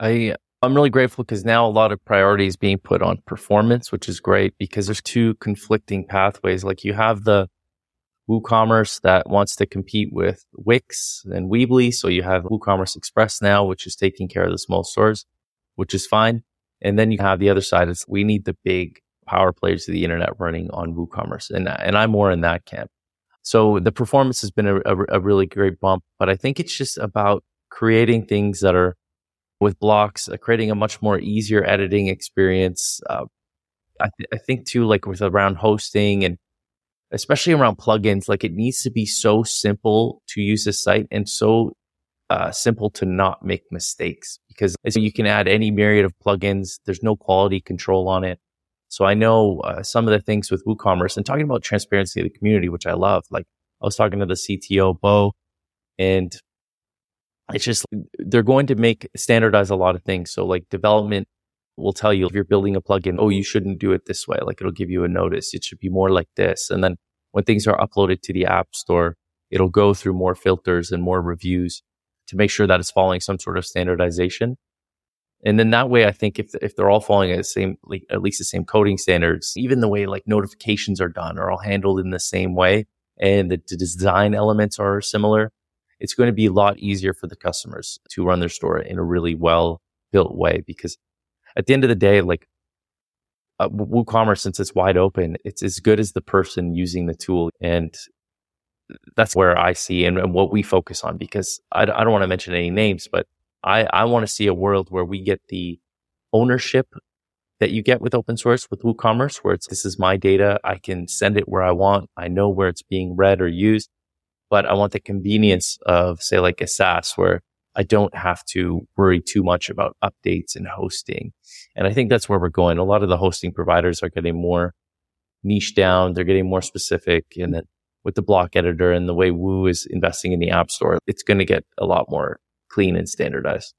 I I'm really grateful because now a lot of priority is being put on performance, which is great because there's two conflicting pathways. Like you have the WooCommerce that wants to compete with Wix and Weebly. So you have WooCommerce Express now, which is taking care of the small stores, which is fine. And then you have the other side is we need the big power players of the internet running on WooCommerce. And, and I'm more in that camp. So the performance has been a, a, a really great bump, but I think it's just about creating things that are with blocks, uh, creating a much more easier editing experience. Uh, I, th- I think too, like with around hosting and especially around plugins, like it needs to be so simple to use the site and so uh, simple to not make mistakes because you can add any myriad of plugins. There's no quality control on it. So I know uh, some of the things with WooCommerce and talking about transparency of the community, which I love. Like I was talking to the CTO, Bo, and it's just they're going to make standardize a lot of things. So like development will tell you if you're building a plugin, oh, you shouldn't do it this way. Like it'll give you a notice. It should be more like this. And then when things are uploaded to the app store, it'll go through more filters and more reviews to make sure that it's following some sort of standardization. And then that way, I think if, if they're all following the same, like, at least the same coding standards, even the way like notifications are done are all handled in the same way and the design elements are similar, it's going to be a lot easier for the customers to run their store in a really well built way because at the end of the day, like uh, WooCommerce, since it's wide open, it's as good as the person using the tool. And that's where I see and, and what we focus on because I, I don't want to mention any names, but I, I want to see a world where we get the ownership that you get with open source with WooCommerce, where it's, this is my data. I can send it where I want. I know where it's being read or used, but I want the convenience of say like a SaaS where I don't have to worry too much about updates and hosting. And I think that's where we're going. A lot of the hosting providers are getting more niche down. They're getting more specific. And with the block editor and the way Woo is investing in the app store, it's going to get a lot more clean and standardized.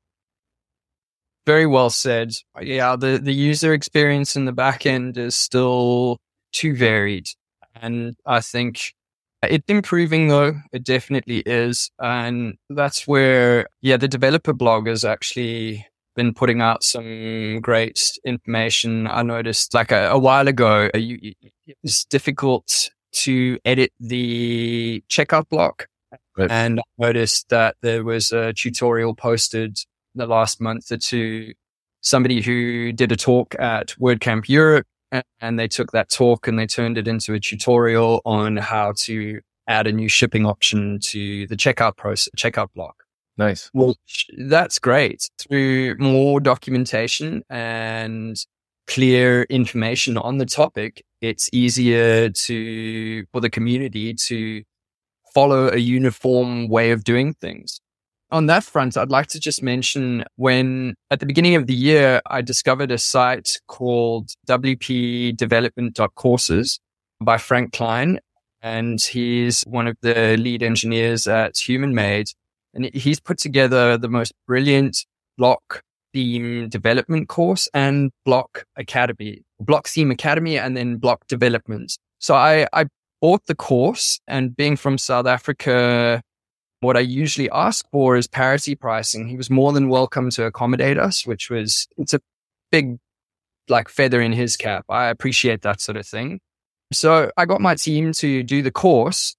Very well said. Yeah, the, the user experience in the back end is still too varied. And I think it's improving though. It definitely is. And that's where, yeah, the developer blog has actually been putting out some great information. I noticed like a, a while ago, you, it's difficult to edit the checkout block. Right. And I noticed that there was a tutorial posted the last month or two. Somebody who did a talk at WordCamp Europe and they took that talk and they turned it into a tutorial on how to add a new shipping option to the checkout process, checkout block. Nice. Well, that's great. Through more documentation and clear information on the topic, it's easier to, for the community to follow a uniform way of doing things. On that front, I'd like to just mention when at the beginning of the year, I discovered a site called wpdevelopment.courses by Frank Klein. And he's one of the lead engineers at HumanMade. And he's put together the most brilliant block theme development course and block academy, block theme academy and then block development. So I, I bought the course and being from South Africa, what I usually ask for is parity pricing. He was more than welcome to accommodate us, which was, it's a big, like feather in his cap. I appreciate that sort of thing. So I got my team to do the course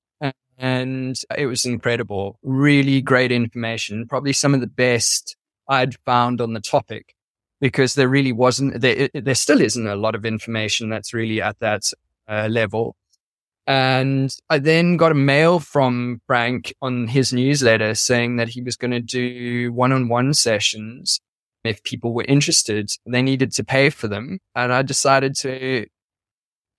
and it was incredible. Really great information. Probably some of the best I'd found on the topic because there really wasn't, there, there still isn't a lot of information that's really at that uh, level. And I then got a mail from Frank on his newsletter saying that he was going to do one on one sessions. If people were interested, they needed to pay for them. And I decided to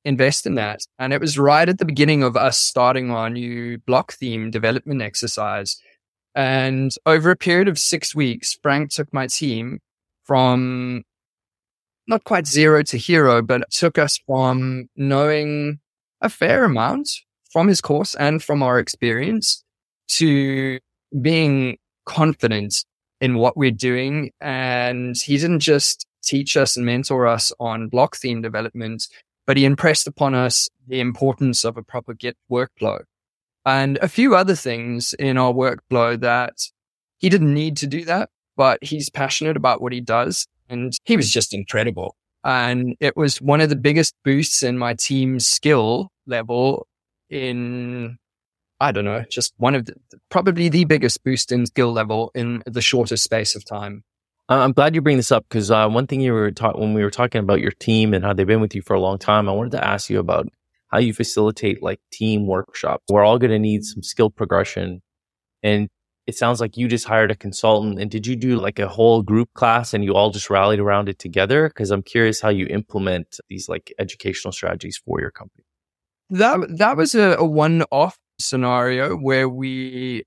invest in that. And it was right at the beginning of us starting our new block theme development exercise. And over a period of six weeks, Frank took my team from not quite zero to hero, but took us from knowing a fair amount from his course and from our experience to being confident in what we're doing. And he didn't just teach us and mentor us on block theme development, but he impressed upon us the importance of a proper Git workflow and a few other things in our workflow that he didn't need to do that, but he's passionate about what he does. And he was just incredible. And it was one of the biggest boosts in my team's skill level in, I don't know, just one of the, probably the biggest boost in skill level in the shortest space of time. I'm glad you bring this up because uh, one thing you were taught when we were talking about your team and how they've been with you for a long time, I wanted to ask you about how you facilitate like team workshops. We're all going to need some skill progression. And it sounds like you just hired a consultant and did you do like a whole group class and you all just rallied around it together because i'm curious how you implement these like educational strategies for your company that that was a, a one-off scenario where we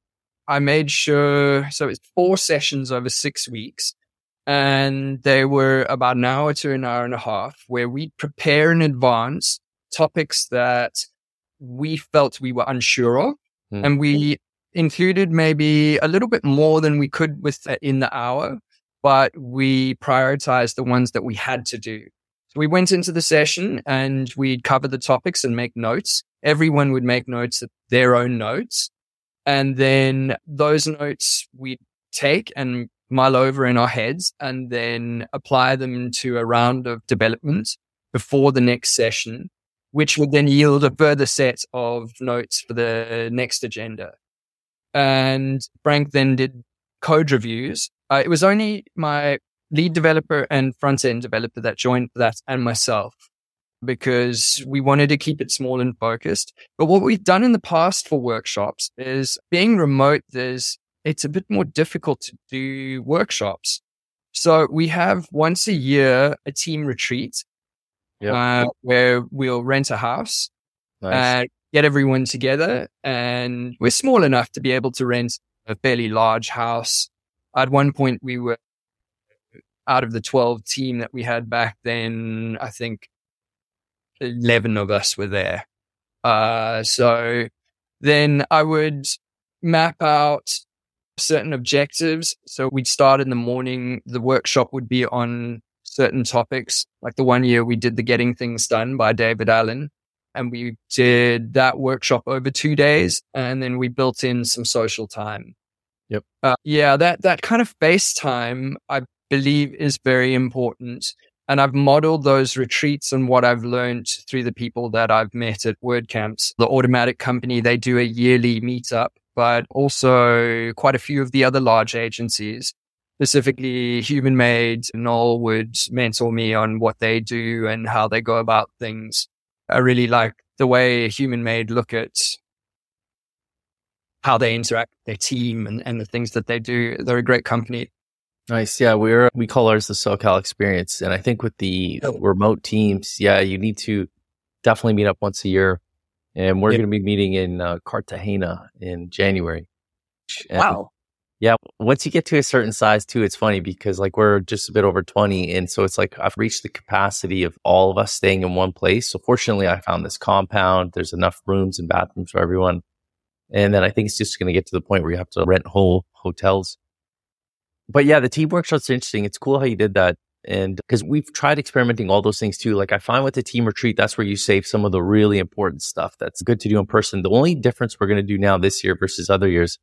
i made sure so it's four sessions over six weeks and they were about an hour to an hour and a half where we prepare in advance topics that we felt we were unsure of mm. and we included maybe a little bit more than we could with uh, in the hour, but we prioritized the ones that we had to do. So we went into the session and we'd cover the topics and make notes. Everyone would make notes, their own notes. And then those notes we'd take and mull over in our heads and then apply them to a round of development before the next session, which would then yield a further set of notes for the next agenda and Frank then did code reviews. Uh, it was only my lead developer and front end developer that joined that and myself because we wanted to keep it small and focused. But what we've done in the past for workshops is being remote, there's, it's a bit more difficult to do workshops. So we have once a year a team retreat yep. uh, where we'll rent a house nice. and get everyone together. And we're small enough to be able to rent a fairly large house. At one point, we were out of the 12 team that we had back then, I think 11 of us were there. Uh, so then I would map out certain objectives. So we'd start in the morning. The workshop would be on certain topics. Like the one year we did the Getting Things Done by David Allen and we did that workshop over two days and then we built in some social time. Yep. Uh, yeah, that, that kind of face time, I believe is very important. And I've modeled those retreats and what I've learned through the people that I've met at WordCamps. The Automattic company, they do a yearly meetup, but also quite a few of the other large agencies, specifically human HumanMade. Noel would mentor me on what they do and how they go about things. I really like the way human made look at how they interact their team and, and the things that they do. They're a great company. Nice. Yeah, we're we call ours the Saucal experience. And I think with the Oh. remote teams, yeah, you need to definitely meet up once a year. And we're Yeah. going to be meeting in uh, Cartagena in January. And Wow. Yeah. Once you get to a certain size too, it's funny because like we're just a bit over 20. And so it's like I've reached the capacity of all of us staying in one place. So fortunately, I found this compound. There's enough rooms and bathrooms for everyone. And then I think it's just going to get to the point where you have to rent whole hotels. But yeah, the team workshop's are interesting. It's cool how you did that. And because we've tried experimenting all those things too. Like I find with the team retreat, that's where you save some of the really important stuff that's good to do in person. The only difference we're going to do now this year versus other years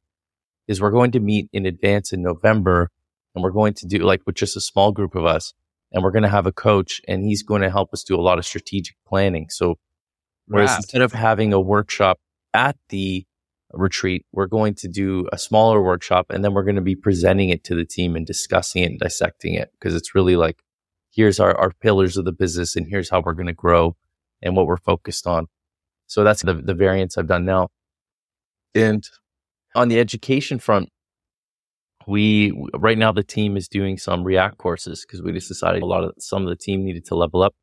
is we're going to meet in advance in November and we're going to do like with just a small group of us and we're going to have a coach and he's going to help us do a lot of strategic planning. So whereas instead of having a workshop at the retreat, we're going to do a smaller workshop and then we're going to be presenting it to the team and discussing it and dissecting it because it's really like, here's our, our pillars of the business and here's how we're going to grow and what we're focused on. So that's the, the variants I've done now. And on the education front, we right now the team is doing some React courses because we just decided a lot of some of the team needed to level up.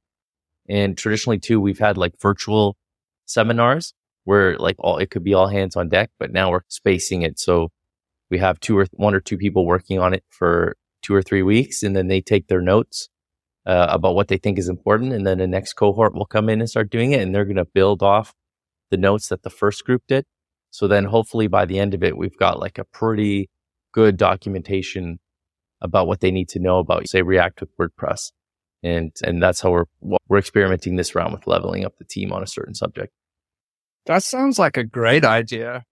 And traditionally too, we've had like virtual seminars where like all it could be all hands on deck, but now we're spacing it. So we have two or one or two people working on it for two or three weeks, and then they take their notes uh, about what they think is important, and then the next cohort will come in and start doing it, and they're going to build off the notes that the first group did. So then hopefully by the end of it, we've got like a pretty good documentation about what they need to know about, say, React with WordPress. And, and that's how we're, we're experimenting this round with leveling up the team on a certain subject. That sounds like a great idea.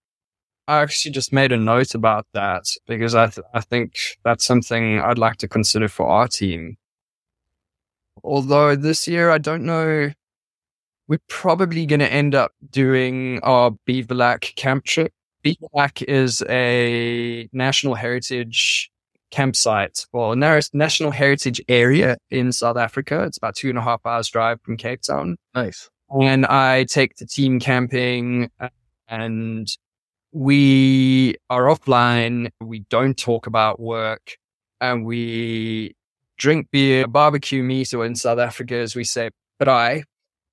I actually just made a note about that because I, th- I think that's something I'd like to consider for our team. Although this year, I don't know, we're probably going to end up doing our Beaverlac camp trip. Beaverlac is a national heritage campsite, well, a national heritage area in South Africa. It's about two and a half hours drive from Cape Town Nice. and I take the team camping uh, and we are offline. We don't talk about work and we drink beer, barbecue meat, or in South Africa, as we say, braai.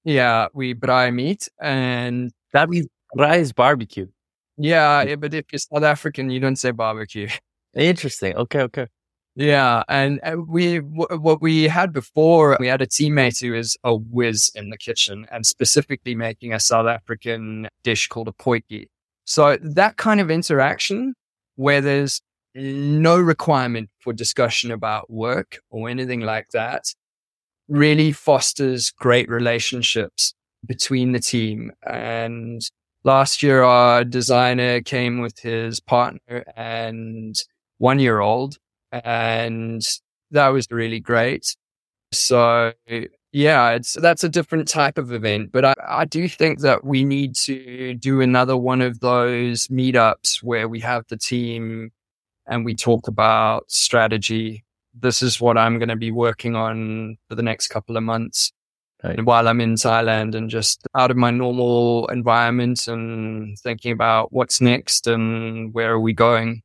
Yeah, we braai meat. And That means rice barbecue. yeah, yeah, but if you're South African, you don't say barbecue. Interesting. Okay. Okay. Yeah, and we w- what we had before, we had a teammate who is a whiz in the kitchen, and specifically making a South African dish called a potjie. So that kind of interaction, where there's no requirement for discussion about work or anything like that, really fosters great relationships between the team. And last year, our designer came with his partner and one year old and that was really great. So yeah, it's that's a different type of event, but I, I do think that we need to do another one of those meetups where we have the team and we talk about strategy. This is what I'm going to be working on for the next couple of months. Right. And while I'm in Thailand and just out of my normal environment and thinking about what's next and where are we going.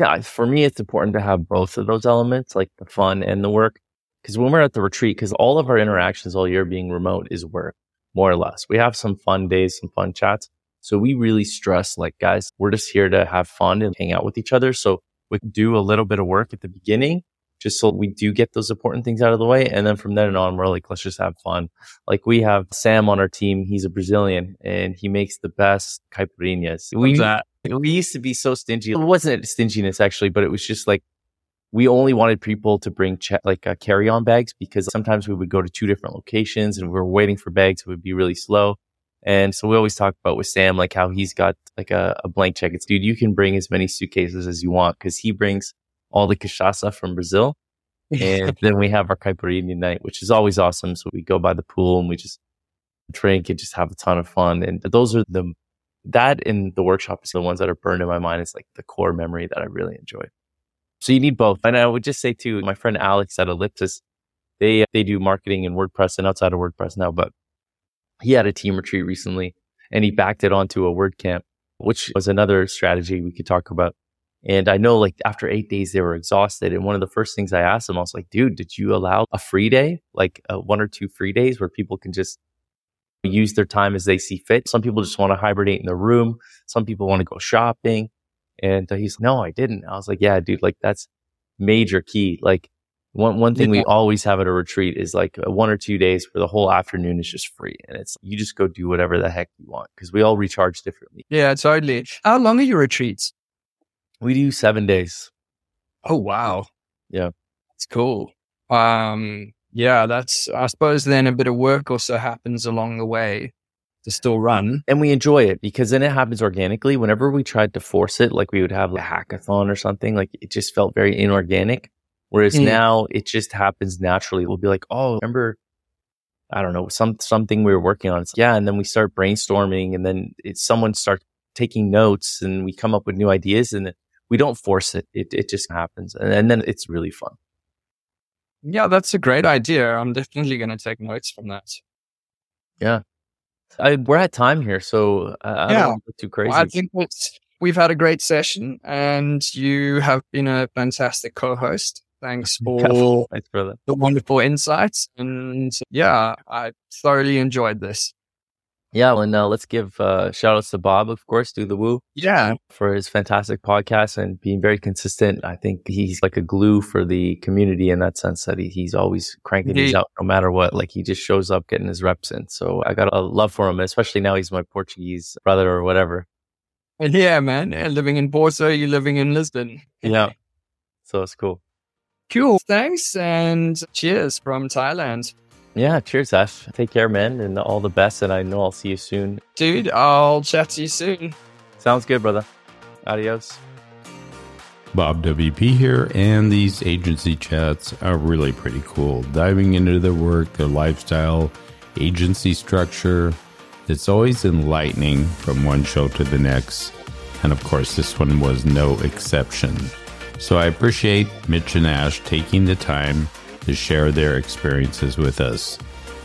yeah, for me, it's important to have both of those elements, like the fun and the work. Because when we're at the retreat, because all of our interactions all year being remote is work, more or less. We have some fun days, some fun chats. So we really stress, like, guys, we're just here to have fun and hang out with each other. So we do a little bit of work at the beginning, just so we do get those important things out of the way. And then from then on, we're like, let's just have fun. Like we have Sam on our team. He's a Brazilian and he makes the best caipirinhas. We, we used to be so stingy. It wasn't stinginess actually, but it was just like we only wanted people to bring che- like uh, carry-on bags because sometimes we would go to two different locations and we were waiting for bags. It would be really slow. And so we always talk about with Sam, like how he's got like a, a blank check. It's dude, you can bring as many suitcases as you want because he brings all the cachaça from Brazil. [LAUGHS] And then we have our caipirinha night, which is always awesome. So we go by the pool and we just drink and just have a ton of fun. And those are the that in the workshop is the ones that are burned in my mind. It's like the core memory that I really enjoy. So you need both. And I would just say too, my friend Alex at Ellipsis, they they do marketing in WordPress and outside of WordPress now, but he had a team retreat recently and he backed it onto a WordCamp, which was another strategy we could talk about. And I know like after eight days, they were exhausted. And one of the first things I asked them, I was like, dude, did you allow a free day, like uh, one or two free days where people can just use their time as they see fit? Some people just want to hibernate in their room. Some people want to go shopping. And uh, he's, no, I didn't. I was like, yeah, dude, like that's major key. Like one, one thing we always have at a retreat is like one or two days where the whole afternoon is just free. And it's, you just go do whatever the heck you want because we all recharge differently. Yeah, totally. How long are your retreats? We do seven days. Oh wow. Yeah. That's cool. Um yeah, that's I suppose then a bit of work also happens along the way to still run. And we enjoy it because then it happens organically. Whenever we tried to force it, like we would have a hackathon or something, like it just felt very inorganic. Whereas mm. now it just happens naturally. We'll be like, oh, remember, I don't know, some something we were working on. It's, yeah, and then we start brainstorming, and then it, someone starts taking notes, and we come up with new ideas, and we don't force it. It it just happens, and, and then it's really fun. Yeah, that's a great idea. I'm definitely going to take notes from that. Yeah, I, we're at time here, so uh, I yeah. too crazy. Well, I think we've had a great session, and you have been a fantastic co-host. Thanks [LAUGHS] for Thanks, brother. the wonderful insights, and yeah, I thoroughly enjoyed this. Yeah, and uh, let's give uh, shout outs to Bob, of course, do the woo. Yeah. For his fantastic podcast and being very consistent. I think he's like a glue for the community in that sense that he, he's always cranking he, these out no matter what. Like he just shows up getting his reps in. So I got a love for him, especially now he's my Portuguese brother or whatever. And yeah, man. living in Porto, you're living in Lisbon. yeah. So it's cool. Cool. Thanks and cheers from Thailand. Yeah, cheers, Ash. Take care, man, and all the best. And I know I'll see you soon. Dude, I'll chat to you soon. Sounds good, brother. Adios. Bob WP here, and these agency chats are really pretty cool. Diving into their work, their lifestyle, agency structure. It's always enlightening from one show to the next. And of course, this one was no exception. So I appreciate Mitch and Ash taking the time to share their experiences with us.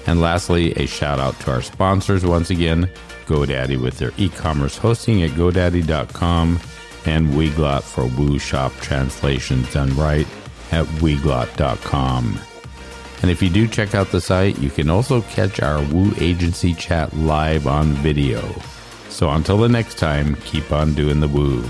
And lastly, a shout out to our sponsors once again GoDaddy with their e commerce hosting at GoDaddy.com and Weglot for Woo Shop translations done right at Weglot.com. And if you do check out the site, you can also catch our Woo Agency chat live on video. So until the next time, keep on doing the woo.